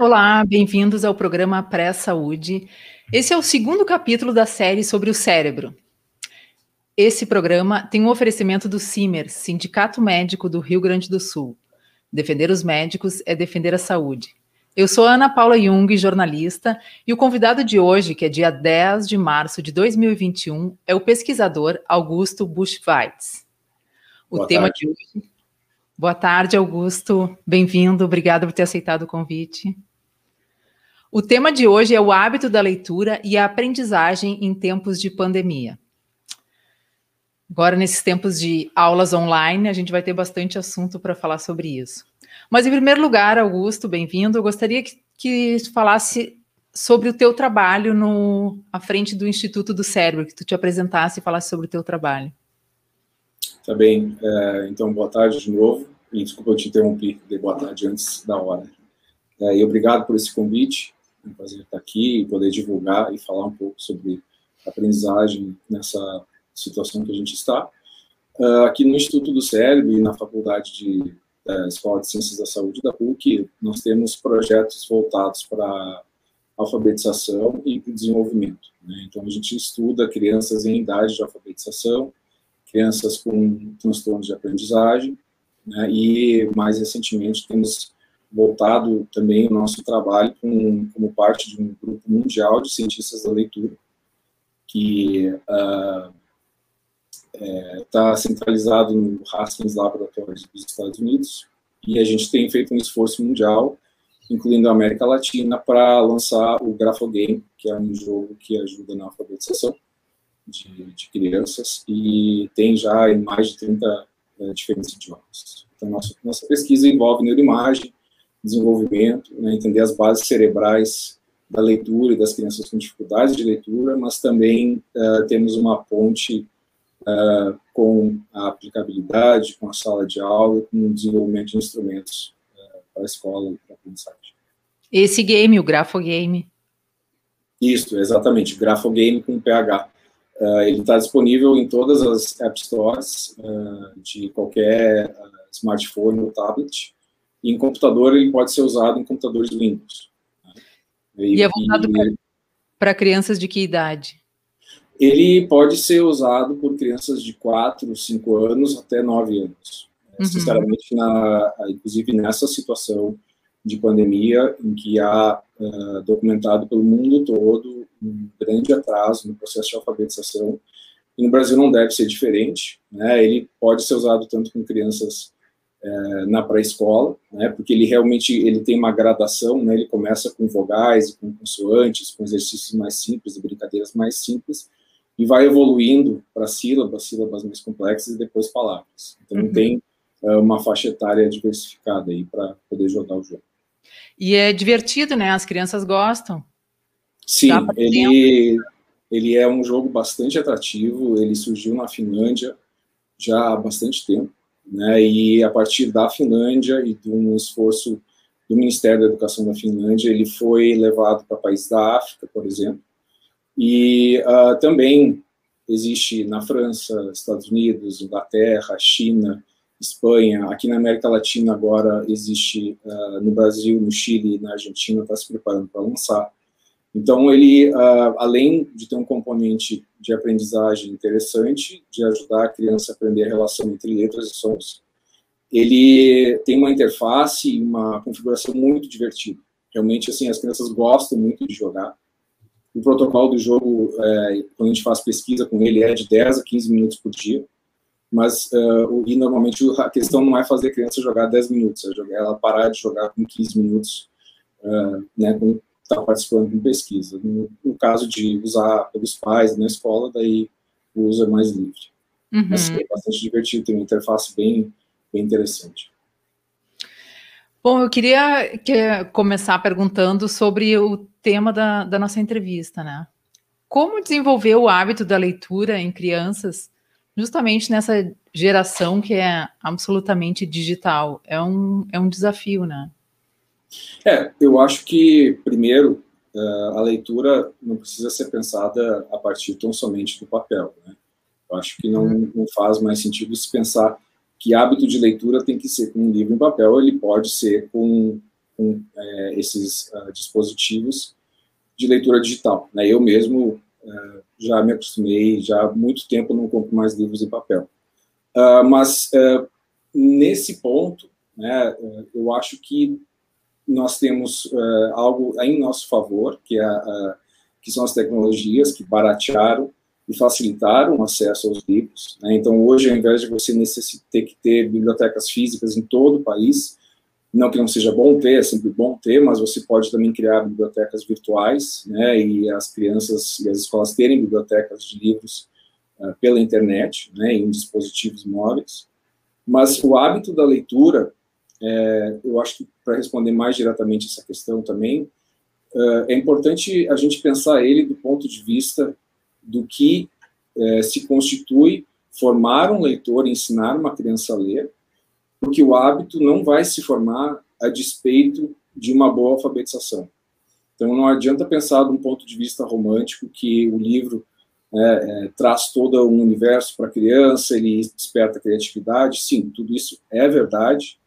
Olá, bem-vindos ao programa Pré-Saúde. Esse é o segundo capítulo da série sobre o cérebro. Esse programa tem um oferecimento do CIMER, Sindicato Médico do Rio Grande do Sul. Defender os médicos é defender a saúde. Eu sou Ana Paula Jung, jornalista, e o convidado de hoje, que é dia 10 de março de 2021, é o pesquisador Augusto Buschweitz. O Boa tema tarde. de hoje. Boa tarde, Augusto. Bem-vindo. Obrigada por ter aceitado o convite. O tema de hoje é o hábito da leitura e a aprendizagem em tempos de pandemia. Agora, nesses tempos de aulas online, a gente vai ter bastante assunto para falar sobre isso. Mas, em primeiro lugar, Augusto, bem-vindo. Eu gostaria que, que falasse sobre o teu trabalho no, à frente do Instituto do Cérebro, que tu te apresentasse e falasse sobre o teu trabalho. Tá bem. É, então, boa tarde de novo. E desculpa eu te interromper, de boa tarde antes da hora. É, e obrigado por esse convite. Um prazer estar aqui e poder divulgar e falar um pouco sobre aprendizagem nessa situação que a gente está. Uh, aqui no Instituto do Cérebro e na Faculdade de da Escola de Ciências da Saúde da PUC, nós temos projetos voltados para alfabetização e desenvolvimento. Né? Então, a gente estuda crianças em idade de alfabetização, crianças com transtornos de aprendizagem, né? e, mais recentemente, temos voltado também o nosso trabalho com, como parte de um grupo mundial de cientistas da leitura, que uh, está é, centralizado no Haskins Laboratories dos Estados Unidos, e a gente tem feito um esforço mundial, incluindo a América Latina, para lançar o Grafogame, que é um jogo que ajuda na alfabetização de, de crianças, e tem já em mais de 30 é, diferentes idiomas. Então, nossa, nossa pesquisa envolve neuroimagem, desenvolvimento, né, entender as bases cerebrais da leitura e das crianças com dificuldades de leitura, mas também uh, temos uma ponte uh, com a aplicabilidade, com a sala de aula, com o desenvolvimento de instrumentos uh, para a escola e para a aprendizagem. Esse game, o Grafogame. Isso, exatamente, Grafogame com PH. Ele está disponível em todas as App Stores de qualquer smartphone ou tablet. E em computador, ele pode ser usado em computadores Windows. E, e é voltado para crianças de que idade? ele pode ser usado por crianças de 4, 5 anos até 9 anos. Uhum. Sinceramente, na, inclusive nessa situação de pandemia, em que há uh, documentado pelo mundo todo um grande atraso no processo de alfabetização, e no Brasil não deve ser diferente. Né? Ele pode ser usado tanto com crianças uh, na pré-escola, né? porque ele realmente ele tem uma gradação, né? ele começa com vogais, com consoantes, com exercícios mais simples e brincadeiras mais simples, e vai evoluindo para sílabas, sílabas mais complexas e depois palavras. Então uhum. tem uh, uma faixa etária diversificada aí para poder jogar o jogo. E é divertido, né? As crianças gostam. Sim, ele, ele é um jogo bastante atrativo, ele surgiu na Finlândia já há bastante tempo, né? E a partir da Finlândia e de um esforço do Ministério da Educação da Finlândia, ele foi levado para países da África, por exemplo, e uh, também existe na França, Estados Unidos, Inglaterra, China, Espanha, aqui na América Latina agora existe uh, no Brasil, no Chile, na Argentina, está se preparando para lançar. Então ele, uh, além de ter um componente de aprendizagem interessante, de ajudar a criança a aprender a relação entre letras e sons, ele tem uma interface e uma configuração muito divertida. Realmente, assim, as crianças gostam muito de jogar. O protocolo do jogo, é, quando a gente faz pesquisa com ele, é de 10 a 15 minutos por dia, mas uh, e normalmente a questão não é fazer a criança jogar 10 minutos, é ela parar de jogar com 15 minutos, uh, né, quando está participando de pesquisa. No, no, caso de usar pelos pais na escola, daí o uso é mais livre. Uhum. Mas é bastante divertido, tem uma interface bem, bem interessante. Bom, eu queria que, começar perguntando sobre o tema da, da nossa entrevista, né? Como desenvolver o hábito da leitura em crianças, justamente nessa geração que é absolutamente digital? É um, é um desafio, né? É, eu acho que, primeiro, é, a leitura não precisa ser pensada a partir tão somente do papel, né? Eu acho que não, uhum. não faz mais sentido se pensar que hábito de leitura tem que ser com um livro em papel, ele pode ser com com é, esses uh, dispositivos de leitura digital. Né? Eu mesmo uh, já me acostumei, já há muito tempo não compro mais livros em papel. Uh, mas nesse ponto, né, eu acho que nós temos algo em nosso favor, que, é, que são as tecnologias que baratearam e facilitaram o acesso aos livros. Né? Então, hoje, ao invés de você ter que ter bibliotecas físicas em todo o país, não que não seja bom ter, é sempre bom ter, mas você pode também criar bibliotecas virtuais, né, e as crianças e as escolas terem bibliotecas de livros uh, pela internet, né, em dispositivos móveis. Mas o hábito da leitura, é, eu acho que para responder mais diretamente essa questão também, uh, é importante a gente pensar ele do ponto de vista do que é, se constitui formar um leitor, ensinar uma criança a ler, porque o hábito não vai se formar a despeito de uma boa alfabetização. Então, não adianta pensar de um ponto de vista romântico que o livro é, é, traz todo um universo para a criança, ele desperta a criatividade. Sim, tudo isso é verdade,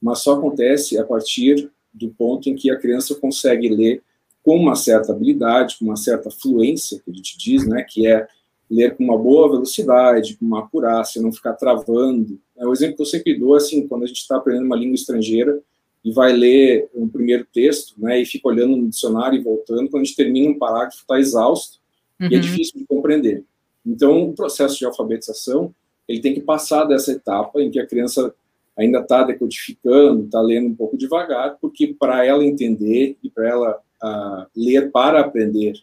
mas só acontece a partir do ponto em que a criança consegue ler com uma certa habilidade, com uma certa fluência, que a gente diz, né, que é ler com uma boa velocidade, com uma acurácia, não ficar travando. É o exemplo que eu sempre dou, assim, quando a gente está aprendendo uma língua estrangeira e vai ler um primeiro texto, né, e fica olhando no dicionário e voltando, quando a gente termina um parágrafo, está exausto uhum. e é uhum. difícil de compreender. Então, o processo de alfabetização, ele tem que passar dessa etapa em que a criança ainda está decodificando, está lendo um pouco devagar, porque para ela entender e para ela uh, ler para aprender,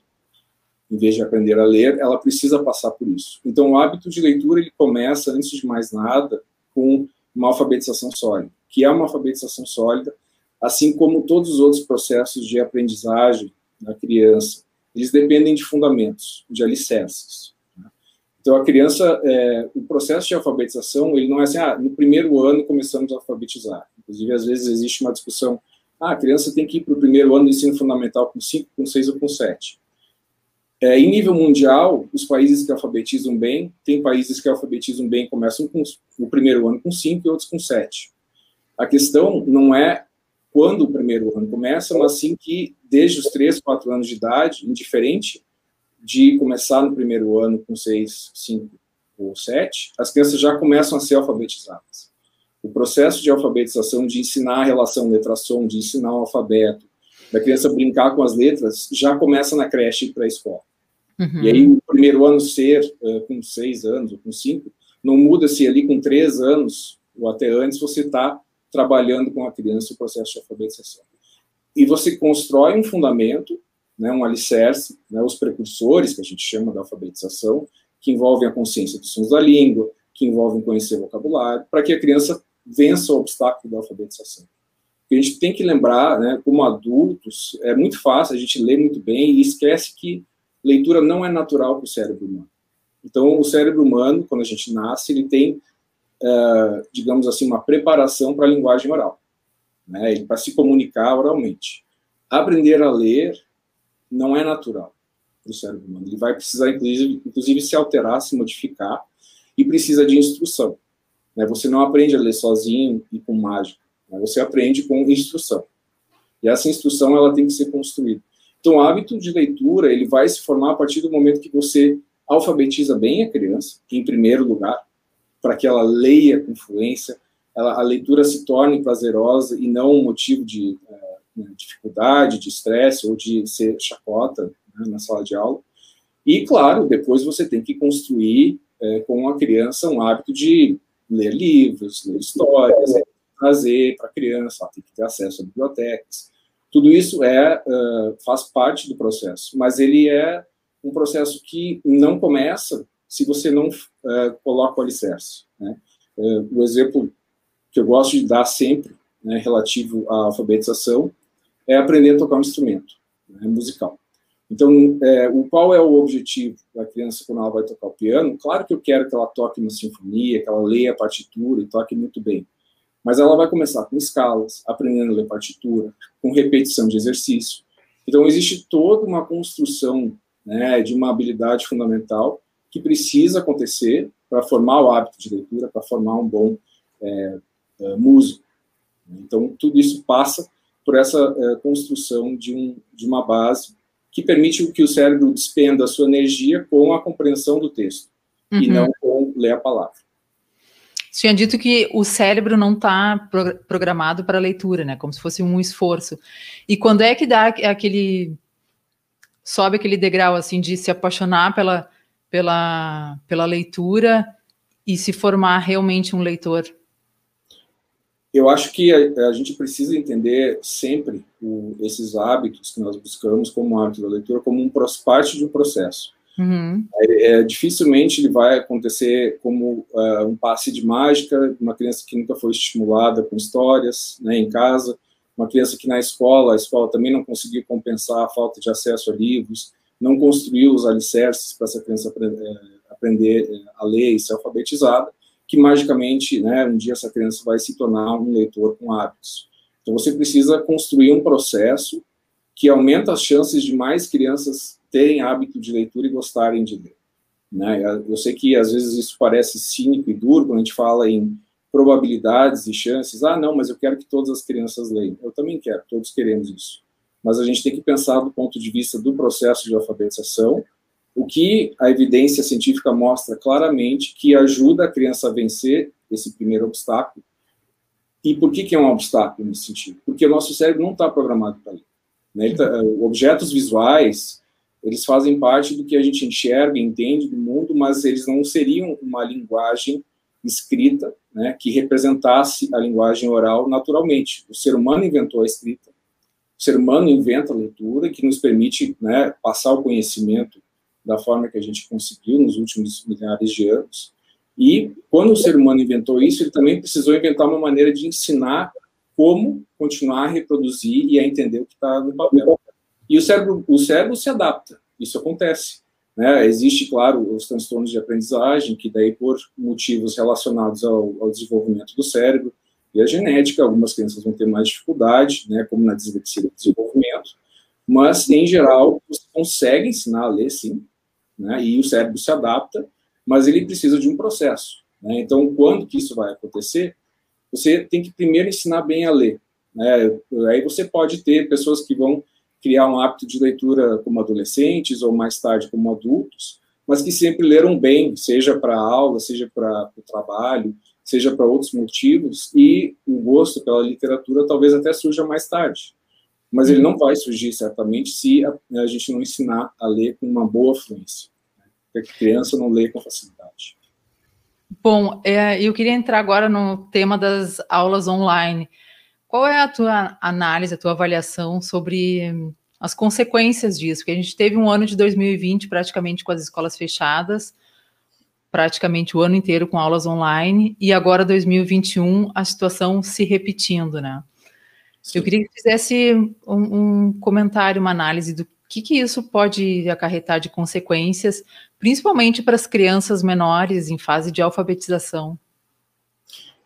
em vez de aprender a ler, ela precisa passar por isso. Então, o hábito de leitura ele começa, antes de mais nada, com uma alfabetização sólida, que é uma alfabetização sólida, assim como todos os outros processos de aprendizagem da criança, eles dependem de fundamentos, de alicerces. Então, a criança, é, o processo de alfabetização, ele não é assim, ah, no primeiro ano começamos a alfabetizar. Inclusive, às vezes existe uma discussão, ah, a criança tem que ir para o primeiro ano do ensino fundamental com 5, com 6 ou com 7. É, em nível mundial, os países que alfabetizam bem, tem países que alfabetizam bem começam com o primeiro ano com 5 e outros com 7. A questão não é quando o primeiro ano começa, mas sim que desde os 3, 4 anos de idade, indiferente de começar no primeiro ano com 6, 5 ou 7, as crianças já começam a ser alfabetizadas. O processo de alfabetização, de ensinar a relação letra-som, de ensinar o alfabeto, da criança brincar com as letras, já começa na creche e pré-escola. Uhum. E aí, o primeiro ano ser uh, com seis anos ou com cinco, não muda se ali com três anos ou até antes você está trabalhando com a criança o processo de alfabetização. E você constrói um fundamento, né, um alicerce, né, os precursores, que a gente chama da alfabetização, que envolvem a consciência dos sons da língua, que envolvem conhecer vocabulário, para que a criança vença o obstáculo da alfabetização a gente tem que lembrar, né, como adultos, é muito fácil, a gente lê muito bem e esquece que leitura não é natural para o cérebro humano. Então, o cérebro humano, quando a gente nasce, ele tem, uh, digamos assim, uma preparação para a linguagem oral, né, para se comunicar oralmente. Aprender a ler não é natural para o cérebro humano. Ele vai precisar, inclusive, inclusive, se alterar, se modificar, e precisa de instrução. Né? Você não aprende a ler sozinho e com mágica. Né? Você aprende com instrução. E essa instrução ela tem que ser construída. Então, o hábito de leitura ele vai se formar a partir do momento que você alfabetiza bem a criança, em primeiro lugar, para que ela leia com fluência, ela, a leitura se torne prazerosa e não um motivo de uh, dificuldade, de estresse ou de ser chacota né, na sala de aula. E, claro, depois você tem que construir uh, com a criança um hábito de ler livros, ler histórias, trazer para a criança, ela tem que ter acesso a bibliotecas. Tudo isso é uh, faz parte do processo, mas ele é um processo que não começa se você não uh, coloca o alicerce. Né? Uh, o exemplo que eu gosto de dar sempre, né, relativo à alfabetização, é aprender a tocar um instrumento né, musical. Então, é, o, qual é o objetivo da criança quando ela vai tocar o piano? Claro que eu quero que ela toque uma sinfonia, que ela leia a partitura e toque muito bem. Mas ela vai começar com escalas, aprendendo a ler partitura, com repetição de exercício. Então, existe toda uma construção né, de uma habilidade fundamental que precisa acontecer para formar o hábito de leitura, para formar um bom é, é, músico. Então, tudo isso passa por essa uh, construção de, um, de uma base que permite que o cérebro despenda a sua energia com a compreensão do texto uhum. e não com ler a palavra. Você tinha dito que o cérebro não está pro programado para leitura, né? Como se fosse um esforço. E quando é que dá aquele sobe aquele degrau assim de se apaixonar pela, pela, pela leitura e se formar realmente um leitor? Eu acho que a, a gente precisa entender sempre o, esses hábitos que nós buscamos como hábito da leitura como um, parte de um processo. Uhum. É, é, dificilmente ele vai acontecer como uh, um passe de mágica, uma criança que nunca foi estimulada com histórias né, em casa, uma criança que na escola, a escola também não conseguiu compensar a falta de acesso a livros, não construiu os alicerces para essa criança aprender, aprender a ler e ser alfabetizada, que magicamente, né, um dia essa criança vai se tornar um leitor com hábitos. Então você precisa construir um processo que aumenta as chances de mais crianças terem hábito de leitura e gostarem de ler. Né? Eu sei que às vezes isso parece cínico e duro quando a gente fala em probabilidades e chances. Ah, não, mas eu quero que todas as crianças leiam. Eu também quero, todos queremos isso. Mas a gente tem que pensar do ponto de vista do processo de alfabetização, o que a evidência científica mostra claramente que ajuda a criança a vencer esse primeiro obstáculo. E por que, que é um obstáculo nesse sentido? Porque o nosso cérebro não está programado para ler. Né? Tá, objetos visuais, eles fazem parte do que a gente enxerga entende do mundo, mas eles não seriam uma linguagem escrita né, que representasse a linguagem oral naturalmente. O ser humano inventou a escrita, o ser humano inventa a leitura, que nos permite né, passar o conhecimento da forma que a gente conseguiu nos últimos milhares de anos. E quando o ser humano inventou isso, ele também precisou inventar uma maneira de ensinar como continuar a reproduzir e a entender o que está no papel. E o cérebro, o cérebro se adapta, isso acontece. Né? Existe, claro, os transtornos de aprendizagem, que daí por motivos relacionados ao, ao, desenvolvimento do cérebro e a genética, algumas crianças vão ter mais dificuldade, né, como na dislexia do desenvolvimento, mas, em geral, você consegue ensinar a ler, sim, né, e o cérebro se adapta, mas ele precisa de um processo. Né? Então, quando que isso vai acontecer? Você tem que primeiro ensinar bem a ler. Né? Aí você pode ter pessoas que vão criar um hábito de leitura como adolescentes ou mais tarde como adultos, mas que sempre leram bem, seja para aula, seja para o trabalho, seja para outros motivos, e o gosto pela literatura talvez até surja mais tarde. Mas ele não vai surgir certamente se a, a gente não ensinar a ler com uma boa fluência, né? porque a criança não lê com facilidade. Bom, é, eu queria entrar agora no tema das aulas online. Qual é a tua análise, a tua avaliação sobre hum, as consequências disso? Porque a gente teve um ano de 2020 praticamente com as escolas fechadas, praticamente o ano inteiro com aulas online, e agora 2021 a situação se repetindo, né? Sim. Eu queria que fizesse um, um, comentário, uma análise do que, que isso pode acarretar de consequências, principalmente para as crianças menores em fase de alfabetização.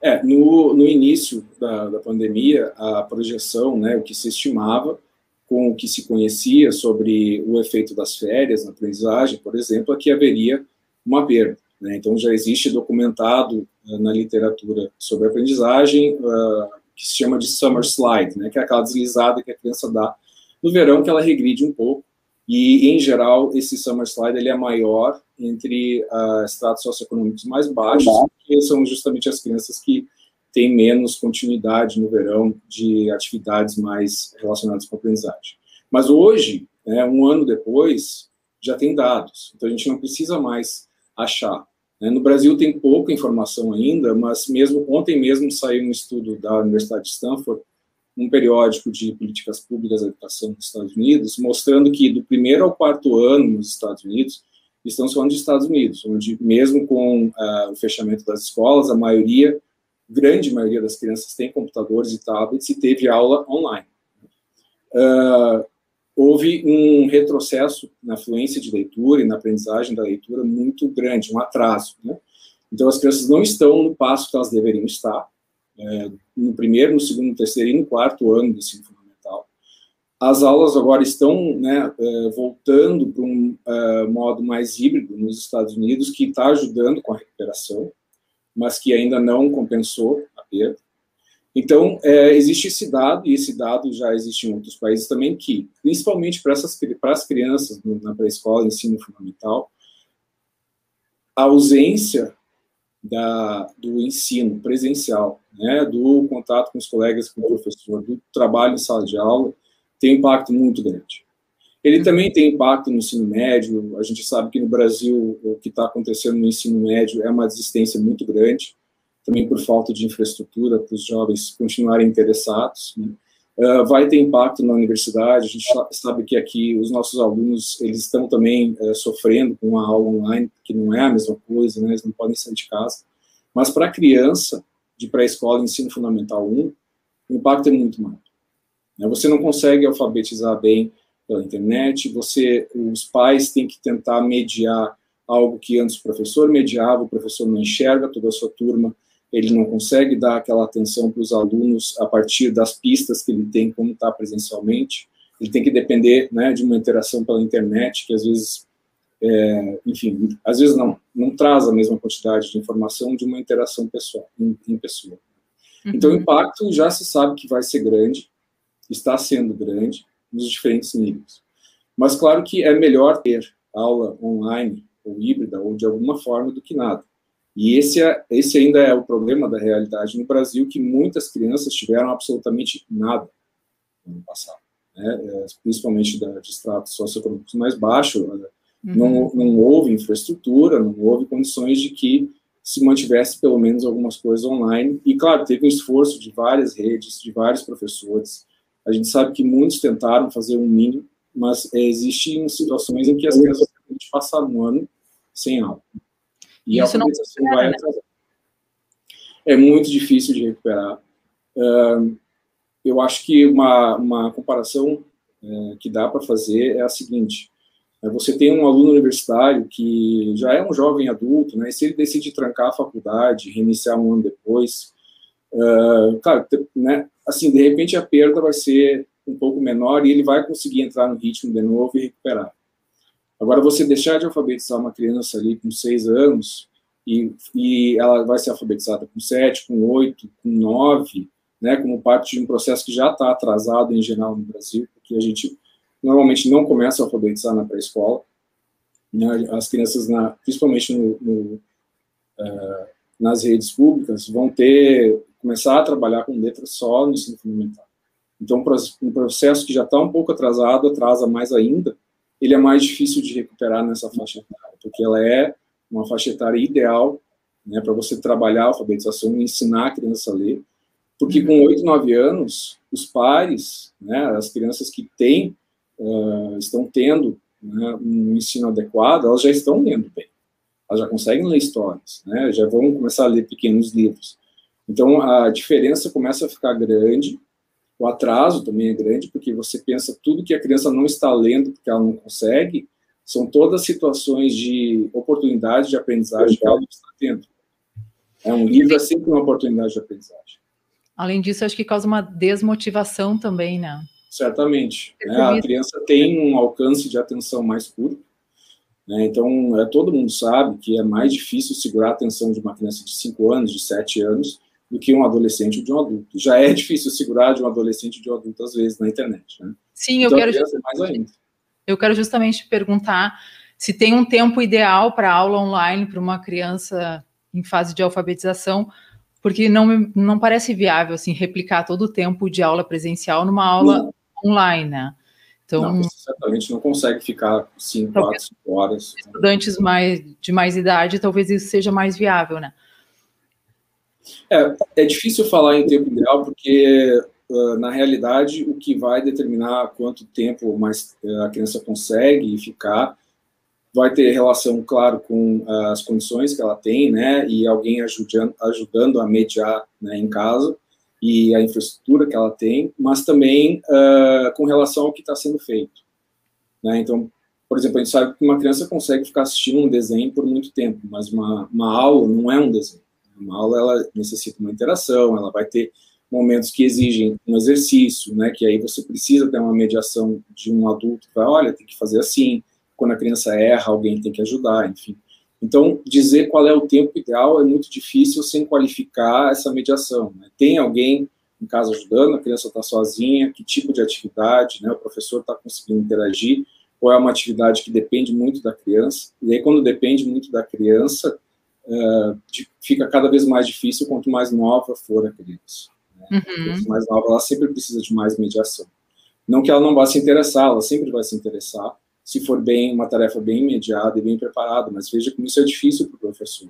É, no, no início da, da pandemia, a projeção, né, o que se estimava, com o que se conhecia sobre o efeito das férias na aprendizagem, por exemplo, é que haveria uma perda. Né? Então, já existe documentado uh, na literatura sobre aprendizagem uh, que se chama de summer slide, né? que é aquela deslizada que a criança dá no verão, que ela regride um pouco, e, em geral, esse summer slide ele é maior entre uh, estratos socioeconômicos mais baixos, que são justamente as crianças que têm menos continuidade no verão de atividades mais relacionadas com a aprendizagem. Mas hoje, né, um ano depois, já tem dados, então a gente não precisa mais achar. Né? No Brasil tem pouca informação ainda, mas mesmo ontem mesmo saiu um estudo da Universidade de Stanford, um periódico de políticas públicas da educação dos Estados Unidos, mostrando que do primeiro ao quarto ano nos Estados Unidos, estamos falando de Estados Unidos, onde mesmo com uh, o fechamento das escolas, a maioria, grande maioria das crianças tem computadores e tablets e teve aula online. Uh, houve um retrocesso na fluência de leitura e na aprendizagem da leitura muito grande, um atraso. Né? Então, as crianças não estão no passo que elas deveriam estar, é, no primeiro, no segundo, no terceiro e no quarto ano do ensino fundamental. As aulas agora estão né, é, voltando para um é, modo mais híbrido nos Estados Unidos, que está ajudando com a recuperação, mas que ainda não compensou a perda. Então, é, existe esse dado, e esse dado já existe em outros países também, que, principalmente para, essas, para as crianças na pré-escola, ensino fundamental, a ausência da, do ensino presencial, né, do contato com os colegas, com o professor, do trabalho em sala de aula, tem um impacto muito grande. Ele uhum. também tem impacto no ensino médio, a gente sabe que no Brasil o que está acontecendo no ensino médio é uma desistência muito grande, também por falta de infraestrutura para os jovens continuarem interessados. Né? Uh, vai ter impacto na universidade, a gente sabe que aqui os nossos alunos, eles estão também uh, sofrendo com a aula online, que não é a mesma coisa, né? eles não podem sair de casa. Mas para a criança de pré-escola, ensino fundamental 1, o impacto é muito maior. Né? Você não consegue alfabetizar bem pela internet, você, os pais têm que tentar mediar algo que antes o professor mediava, o professor não enxerga toda a sua turma, ele não consegue dar aquela atenção para os alunos a partir das pistas que ele tem como está presencialmente. Ele tem que depender né, de uma interação pela internet, que às vezes, é, enfim, às vezes não, não traz a mesma quantidade de informação de uma interação pessoal, em, em pessoa. Uhum. Então, o impacto já se sabe que vai ser grande, está sendo grande, nos diferentes níveis. Mas, claro que é melhor ter aula online ou híbrida ou de alguma forma do que nada. E esse, é, esse ainda é o problema da realidade no Brasil, que muitas crianças tiveram absolutamente nada no ano passado, né? É, principalmente da, de estratos socioeconômicos mais baixos. Uhum. Não, não houve infraestrutura, não houve condições de que se mantivesse pelo menos algumas coisas online. E, claro, teve um esforço de várias redes, de vários professores. A gente sabe que muitos tentaram fazer um mínimo, mas é, existem situações em que as crianças passaram um ano sem aula. E Isso a alfabetização vai né? atrasar. É muito difícil de recuperar. Uh, eu acho que uma, uma comparação uh, que dá para fazer é a seguinte: é você tem um aluno universitário que já é um jovem adulto, né? E se ele decide trancar a faculdade, reiniciar um ano depois, uh, claro, né? Assim, de repente a perda vai ser um pouco menor e ele vai conseguir entrar no ritmo de novo e recuperar. Agora, você deixar de alfabetizar uma criança ali com seis anos e, e ela vai ser alfabetizada com sete, com oito, com nove, né, como parte de um processo que já está atrasado em geral no Brasil, porque a gente normalmente não começa a alfabetizar na pré-escola. Né, as crianças, na, principalmente no, no, uh, nas redes públicas, vão ter começar a trabalhar com letras só no ensino fundamental. Então, um processo que já está um pouco atrasado atrasa mais ainda, ele é mais difícil de recuperar nessa faixa etária, porque ela é uma faixa etária ideal né, para você trabalhar a alfabetização e ensinar a criança a ler, porque com 8, 9 anos, os pares, né, as crianças que têm, uh, estão tendo né, um ensino adequado, elas já estão lendo bem, elas já conseguem ler histórias, né, já vão começar a ler pequenos livros. Então, a diferença começa a ficar grande, o atraso também é grande, porque você pensa tudo que a criança não está lendo porque ela não consegue, são todas situações de oportunidade de aprendizagem que ela não está tendo. É um livro é sempre uma oportunidade de aprendizagem. Além disso, acho que causa uma desmotivação também, né? Certamente. Né? A criança tem um alcance de atenção mais curto, né? então é, todo mundo sabe que é mais difícil segurar a atenção de uma criança de 5 anos, de 7 anos, do que um adolescente ou de um adulto. Já é difícil segurar de um adolescente ou de um adulto, às vezes, na internet. Né? Sim, então, eu quero, justamente, eu quero justamente perguntar se tem um tempo ideal para aula online para uma criança em fase de alfabetização, porque não, não parece viável assim replicar todo o tempo de aula presencial numa aula não. online, né? Então, não, certamente não consegue ficar 5, 4, 5 horas. Estudantes mais, de mais idade, talvez isso seja mais viável, né? É, é difícil falar em tempo ideal, porque uh, na realidade o que vai determinar quanto tempo mais uh, a criança consegue ficar vai ter relação, claro, com uh, as condições que ela tem, né, e alguém ajudando, ajudando a mediar né, em casa e a infraestrutura que ela tem, mas também com relação ao que está sendo feito. Né? Então, por exemplo, a gente sabe que uma criança consegue ficar assistindo um desenho por muito tempo, mas uma, uma aula não é um desenho. Uma aula ela necessita uma interação, ela vai ter momentos que exigem um exercício, né, que aí você precisa ter uma mediação de um adulto que vai, olha, tem que fazer assim, quando a criança erra, alguém tem que ajudar, enfim. Então, dizer qual é o tempo ideal é muito difícil sem qualificar essa mediação. Né? Tem alguém em casa ajudando, a criança está sozinha, que tipo de atividade, né, o professor está conseguindo interagir, ou é uma atividade que depende muito da criança, e aí quando depende muito da criança, uh, de, fica cada vez mais difícil quanto mais nova for a criança. Né? Uhum. mais nova, ela sempre precisa de mais mediação. Não que ela não vá se interessar, ela sempre vai se interessar, se for bem uma tarefa bem mediada e bem preparada, mas veja como isso é difícil para o professor.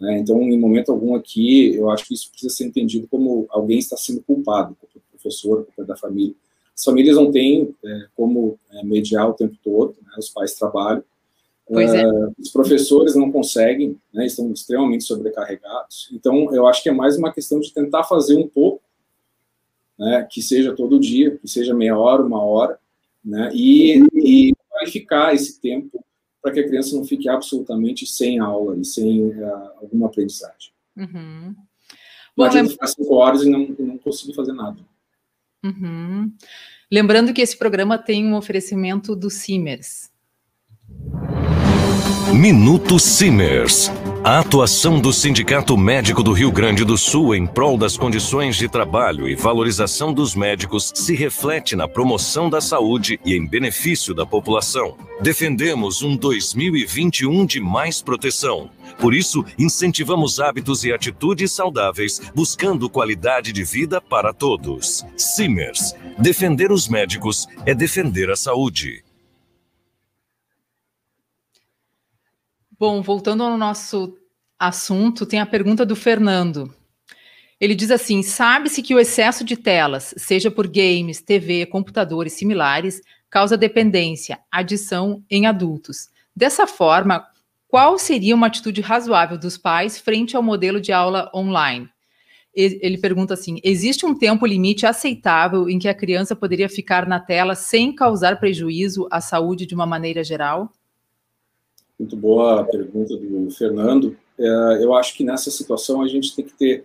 Né? Então, em momento algum aqui, eu acho que isso precisa ser entendido como alguém está sendo culpado, culpa do professor, culpa da família. As famílias não têm é, como é, mediar o tempo todo, né? os pais trabalham, é. Uh, os professores não conseguem, né, estão extremamente sobrecarregados. Então, eu acho que é mais uma questão de tentar fazer um pouco, né, que seja todo dia, que seja meia hora, uma hora, né, e, e qualificar esse tempo para que a criança não fique absolutamente sem aula e sem uh, alguma aprendizagem. Uhum. Bom, lembra... ficar cinco horas e não, não conseguir fazer nada. Uhum. Lembrando que esse programa tem um oferecimento do Simers. Minuto Simers. A atuação do Sindicato Médico do Rio Grande do Sul em prol das condições de trabalho e valorização dos médicos se reflete na promoção da saúde e em benefício da população. Defendemos um 2021 de mais proteção. Por isso, incentivamos hábitos e atitudes saudáveis, buscando qualidade de vida para todos. Simers. Defender os médicos é defender a saúde. Bom, voltando ao nosso assunto, tem a pergunta do Fernando. Ele diz assim: sabe-se que o excesso de telas, seja por games, TV, computadores similares, causa dependência, adição em adultos. Dessa forma, qual seria uma atitude razoável dos pais frente ao modelo de aula online? Ele pergunta assim: existe um tempo limite aceitável em que a criança poderia ficar na tela sem causar prejuízo à saúde de uma maneira geral? Muito boa a pergunta do Fernando. É, eu acho que nessa situação a gente tem que ter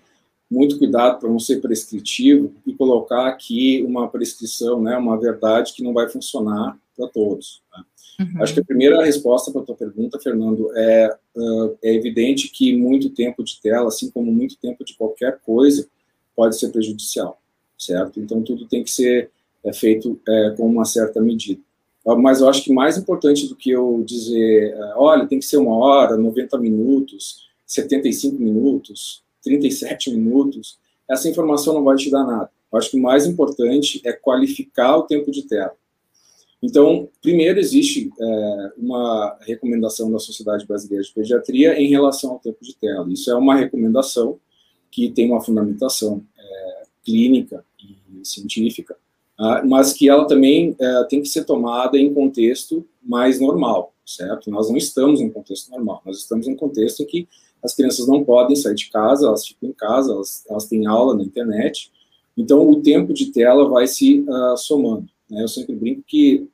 muito cuidado para não ser prescritivo e colocar aqui uma prescrição, né, uma verdade que não vai funcionar para todos. Né? Uhum. Acho que a primeira resposta para a tua pergunta, Fernando, é, uh, é evidente que muito tempo de tela, assim como muito tempo de qualquer coisa, pode ser prejudicial, certo? Então tudo tem que ser é, feito é, com uma certa medida. Mas eu acho que mais importante do que eu dizer, é, olha, tem que ser uma hora, 90 minutos, 75 minutos, 37 minutos, essa informação não vai te dar nada. Eu acho que o mais importante é qualificar o tempo de tela. Então, primeiro, existe é, uma recomendação da Sociedade Brasileira de Pediatria em relação ao tempo de tela. Isso é uma recomendação que tem uma fundamentação é, clínica e científica, ah, mas que ela também uh, tem que ser tomada em contexto mais normal, certo? Nós não estamos em contexto normal, nós estamos em contexto em que as crianças não podem sair de casa, elas ficam em casa, elas, elas têm aula na internet, então o tempo de tela vai se uh, somando. Né? Eu sempre brinco que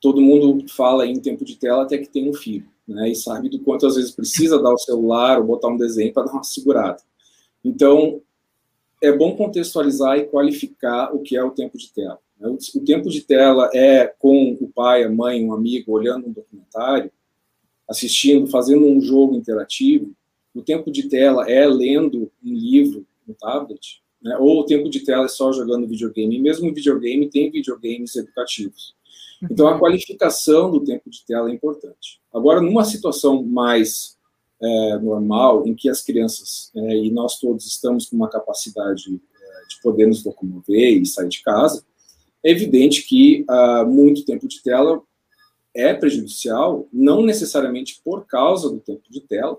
todo mundo fala em tempo de tela até que tem um filho, né? E sabe do quanto às vezes precisa dar o celular ou botar um desenho para dar uma segurada. Então, é bom contextualizar e qualificar o que é o tempo de tela. Né? O tempo de tela é com o pai, a mãe, um amigo olhando um documentário, assistindo, fazendo um jogo interativo. O tempo de tela é lendo um livro no tablet, né? ou o tempo de tela é só jogando videogame. E mesmo videogame tem videogames educativos. Então, a qualificação do tempo de tela é importante. Agora, numa situação mais é, normal, em que as crianças é, e nós todos estamos com uma capacidade é, de poder nos locomover e sair de casa, é evidente que ah, muito tempo de tela é prejudicial, não necessariamente por causa do tempo de tela,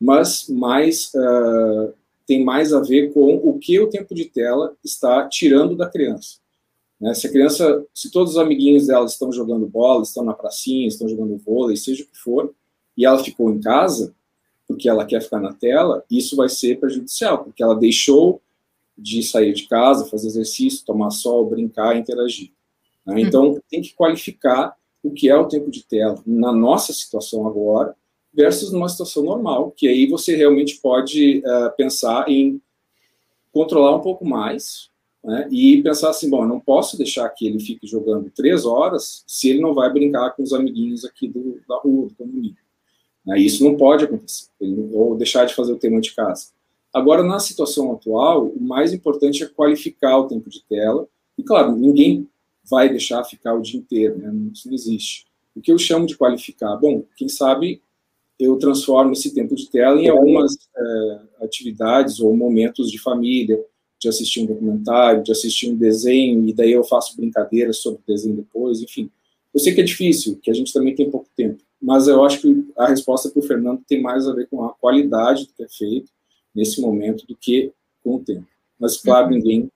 mas mais uh, tem mais a ver com o que o tempo de tela está tirando da criança. Né? Se a criança, se todos os amiguinhos dela estão jogando bola, estão na pracinha, estão jogando vôlei, seja o que for, e ela ficou em casa, porque ela quer ficar na tela, isso vai ser prejudicial, porque ela deixou de sair de casa, fazer exercício, tomar sol, brincar, interagir. Né? Uhum. Então, tem que qualificar o que é o tempo de tela na nossa situação agora versus numa situação normal, que aí você realmente pode uh, pensar em controlar um pouco mais né? e pensar assim, bom, eu não posso deixar que ele fique jogando três horas se ele não vai brincar com os amiguinhos aqui do, da rua, do condomínio. Né? Isso não pode acontecer, ou deixar de fazer o tema de casa. Agora, na situação atual, o mais importante é qualificar o tempo de tela. E, claro, ninguém vai deixar ficar o dia inteiro, né? Isso não existe. O que eu chamo de qualificar? Bom, quem sabe eu transformo esse tempo de tela em algumas é, atividades ou momentos de família, de assistir um documentário, de assistir um desenho, e daí eu faço brincadeiras sobre o desenho depois, enfim. Eu sei que é difícil, que a gente também tem pouco tempo, mas eu acho que a resposta para o Fernando tem mais a ver com a qualidade do que é feito nesse momento do que com o tempo. Mas, claro, uhum. ninguém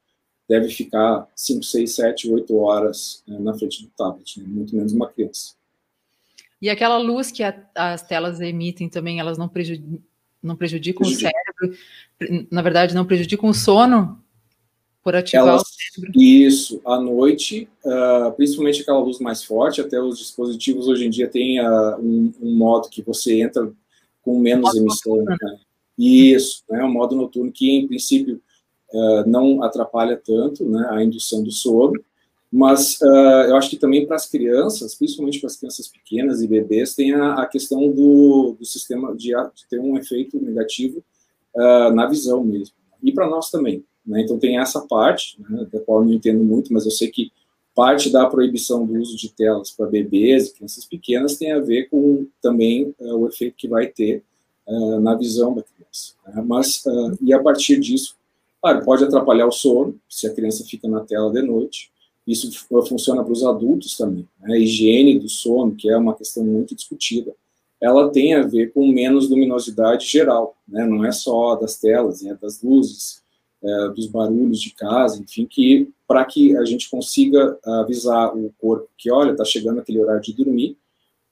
deve ficar 5, 6, 7, 8 horas né, na frente do tablet, né? muito menos uma criança. E aquela luz que a, as telas emitem também, elas não, não prejudicam Prejudica. o cérebro? Na verdade, não prejudicam o sono? Por ativar elas? Isso, à noite, uh, principalmente aquela luz mais forte, até os dispositivos hoje em dia têm uh, um, um, modo que você entra com menos emissão. Né? Isso, né, um modo noturno que, em princípio, uh, não atrapalha tanto né, a indução do sono, mas eu acho que também para as crianças, principalmente para as crianças pequenas e bebês, tem a, a questão do, do sistema de, de, ter um efeito negativo na visão mesmo. E para nós também. Né? Então tem essa parte, né, da qual eu não entendo muito, mas eu sei que parte da proibição do uso de telas para bebês e crianças pequenas tem a ver com também uh, o efeito que vai ter na visão da criança. Né? Mas, e a partir disso, claro, pode atrapalhar o sono, se a criança fica na tela de noite, isso funciona para os adultos também. Né? A higiene do sono, que é uma questão muito discutida, ela tem a ver com menos luminosidade geral, né? não é só das telas, é das luzes, é, dos barulhos de casa, enfim, que para que a gente consiga avisar o corpo que, olha, está chegando aquele horário de dormir,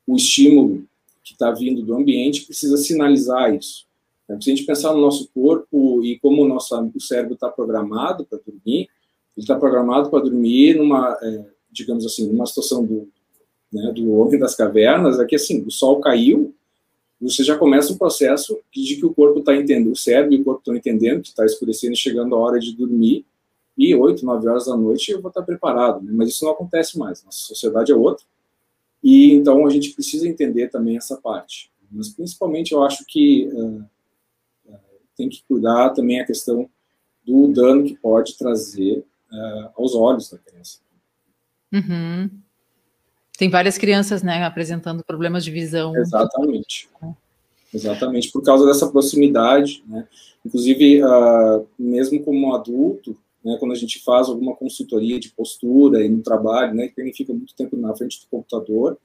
o estímulo que está vindo do ambiente precisa sinalizar isso. Então, se a gente pensar no nosso corpo e como o nosso o cérebro está programado para dormir, ele está programado para dormir numa, é, digamos assim, numa situação do, né, do homem das cavernas, é que assim, o sol caiu, você já começa um processo de que o corpo está entendendo, o cérebro e o corpo estão entendendo que está escurecendo e chegando a hora de dormir, e 8, 9 horas da noite eu vou estar preparado, né? mas isso não acontece mais, nossa sociedade é outra, e então a gente precisa entender também essa parte. Mas principalmente eu acho que uh, uh, tem que cuidar também a questão do dano que pode trazer uh, aos olhos da criança. Uhum. Tem várias crianças, né, apresentando problemas de visão. Exatamente. Exatamente, por causa dessa proximidade, né? Inclusive, uh, mesmo como adulto, né, quando a gente faz alguma consultoria de postura e no trabalho, né, que fica muito tempo na frente do computador,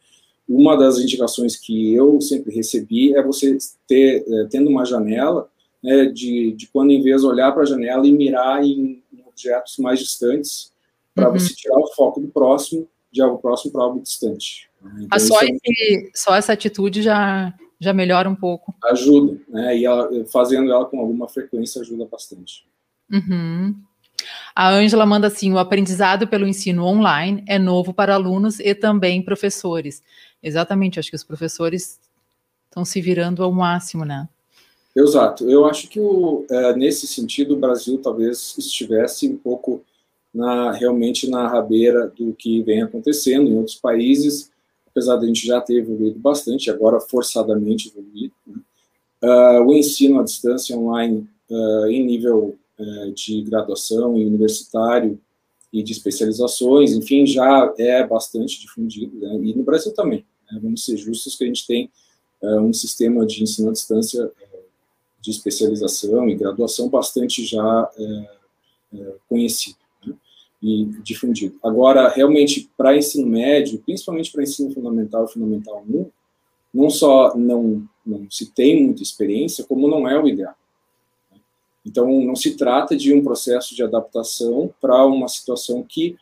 uma das indicações que eu sempre recebi é você ter, é, tendo uma janela, né, de, de quando em vez olhar para a janela e mirar em objetos mais distantes, para uhum. você tirar o foco do próximo, de algo próximo para algo distante. Né? Então, só, é esse, só essa atitude já, já melhora um pouco. Ajuda, né? E ela, fazendo ela com alguma frequência ajuda bastante. Uhum. A Ângela manda assim: o aprendizado pelo ensino online é novo para alunos e também professores. Exatamente, acho que os professores estão se virando ao máximo, né? Exato. Eu acho que o, é, nesse sentido o Brasil talvez estivesse um pouco na, realmente na rabeira do que vem acontecendo em outros países, apesar de a gente já ter evoluído bastante, agora forçadamente evoluído. Né? Uh, o ensino à distância online uh, em nível uh, de graduação e universitário e de especializações, enfim, já é bastante difundido, né? e no Brasil também. Né? Vamos ser justos que a gente tem um sistema de ensino à distância de especialização e graduação bastante já é, conhecido e difundido. Agora, realmente, para ensino médio, principalmente para ensino fundamental e fundamental 1, não só não, não se tem muita experiência, como não é o ideal. Então, não se trata de um processo de adaptação para uma situação que,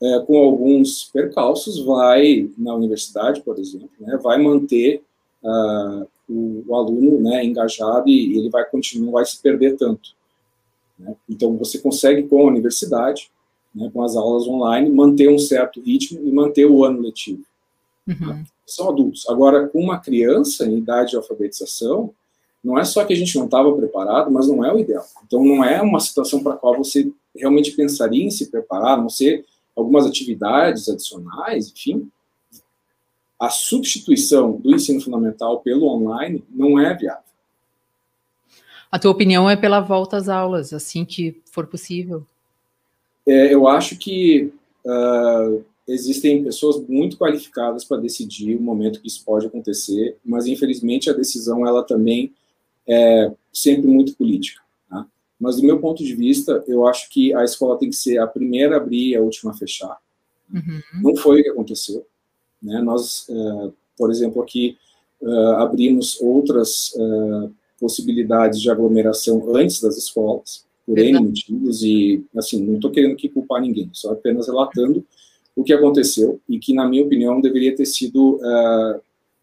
é, com alguns percalços, vai, na universidade, por exemplo, né, vai manter uh, o, o aluno né, engajado e, ele vai continuar, vai se perder tanto. Né? Então, você consegue, com a universidade, né, com as aulas online, manter um certo ritmo e manter o ano letivo. Uhum. São adultos. Agora, com uma criança em idade de alfabetização, não é só que a gente não estava preparado, mas não é o ideal. Então, não é uma situação para a qual você realmente pensaria em se preparar, a não ser algumas atividades adicionais, enfim, a substituição do ensino fundamental pelo online não é viável. A tua opinião é pela volta às aulas, assim que for possível? É, eu acho que uh, existem pessoas muito qualificadas para decidir o momento que isso pode acontecer, mas infelizmente a decisão ela também é sempre muito política. Tá? Mas do meu ponto de vista, eu acho que a escola tem que ser a primeira a abrir e a última a fechar. Uhum. Não foi o que aconteceu. Né? Nós, uh, por exemplo, aqui uh, abrimos outras uh, possibilidades de aglomeração antes das escolas, por N motivos, e, assim, não estou querendo aqui culpar ninguém, só apenas relatando o que aconteceu e que, na minha opinião, deveria ter sido uh,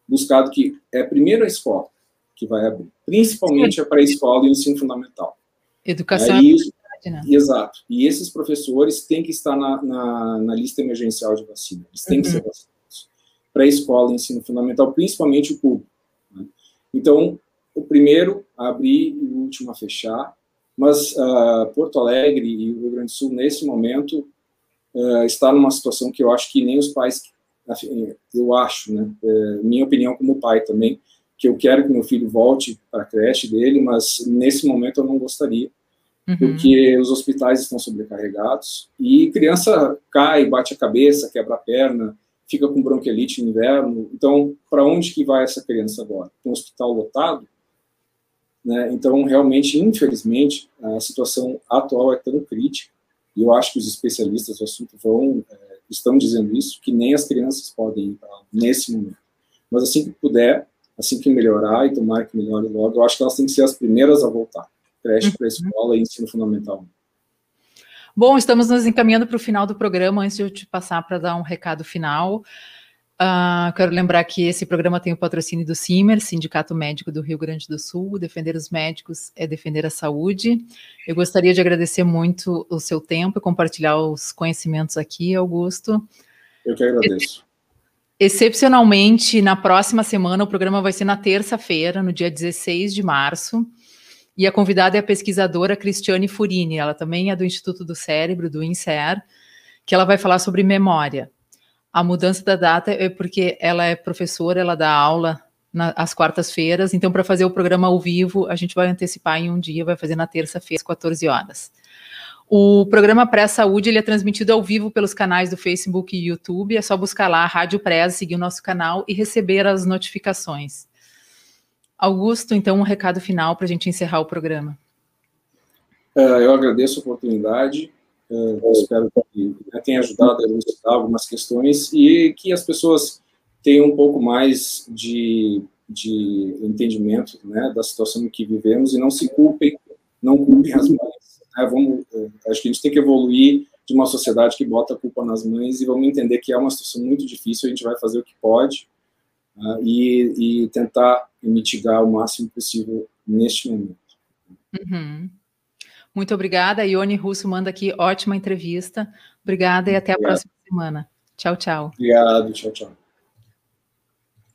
buscado que é primeiro a escola que vai abrir, principalmente a pré-escola e o ensino fundamental. Educação é, isso, né? Exato. E esses professores têm que estar na, na, na lista emergencial de vacina, eles têm uhum. que ser vacinados. Pré-escola e ensino fundamental, principalmente o público. Né? Então, o primeiro a abrir e o último a fechar, mas uh, Porto Alegre e o Rio Grande do Sul, nesse momento, uh, está numa situação que eu acho que nem os pais, eu acho, né, uh, minha opinião como pai também, que eu quero que meu filho volte para a creche dele, mas nesse momento eu não gostaria, uhum. porque os hospitais estão sobrecarregados e criança cai, bate a cabeça, quebra a perna, fica com bronquiolite no inverno. Então, para onde que vai essa criança agora? Um hospital lotado? Né? Então, realmente, infelizmente, a situação atual é tão crítica, e eu acho que os especialistas do assunto vão, é, estão dizendo isso, que nem as crianças podem ir para nesse momento. Mas assim que puder, assim que melhorar, e tomar que melhore logo, eu acho que elas têm que ser as primeiras a voltar. Creche para a uhum. escola e ensino fundamental. Bom, estamos nos encaminhando para o final do programa. Antes de eu te passar para dar um recado final, Uh, quero lembrar que esse programa tem o patrocínio do CIMER, Sindicato Médico do Rio Grande do Sul. Defender os médicos é defender a saúde. Eu gostaria de agradecer muito o seu tempo e compartilhar os conhecimentos aqui, Augusto. Eu que agradeço. Excepcionalmente, na próxima semana, o programa vai ser na terça-feira, no dia 16 de março. E a convidada é a pesquisadora Cristiane Furini, ela também é do Instituto do Cérebro, do INSER, que ela vai falar sobre memória. A mudança da data é porque ela é professora, ela dá aula às quartas-feiras, então para fazer o programa ao vivo, a gente vai antecipar em um dia, vai fazer na terça-feira, às 14 horas. O programa Pré-Saúde ele é transmitido ao vivo pelos canais do Facebook e YouTube. É só buscar lá Rádio Pré, seguir o nosso canal e receber as notificações. Augusto, então, um recado final para a gente encerrar o programa. Uh, eu agradeço a oportunidade. Uh, espero que tenha ajudado a elucidar algumas questões e que as pessoas tenham um pouco mais de, de entendimento né, da situação em que vivemos e não se culpem, não culpem as mães. Né? Vamos, uh, acho que a gente tem que evoluir de uma sociedade que bota a culpa nas mães e vamos entender que é uma situação muito difícil, a gente vai fazer o que pode uh, e, e, tentar mitigar o máximo possível neste momento. Uhum. Muito obrigada. Ione Russo manda aqui ótima entrevista. Obrigada e até Obrigado. a próxima semana. Tchau, tchau. Obrigado, tchau, tchau.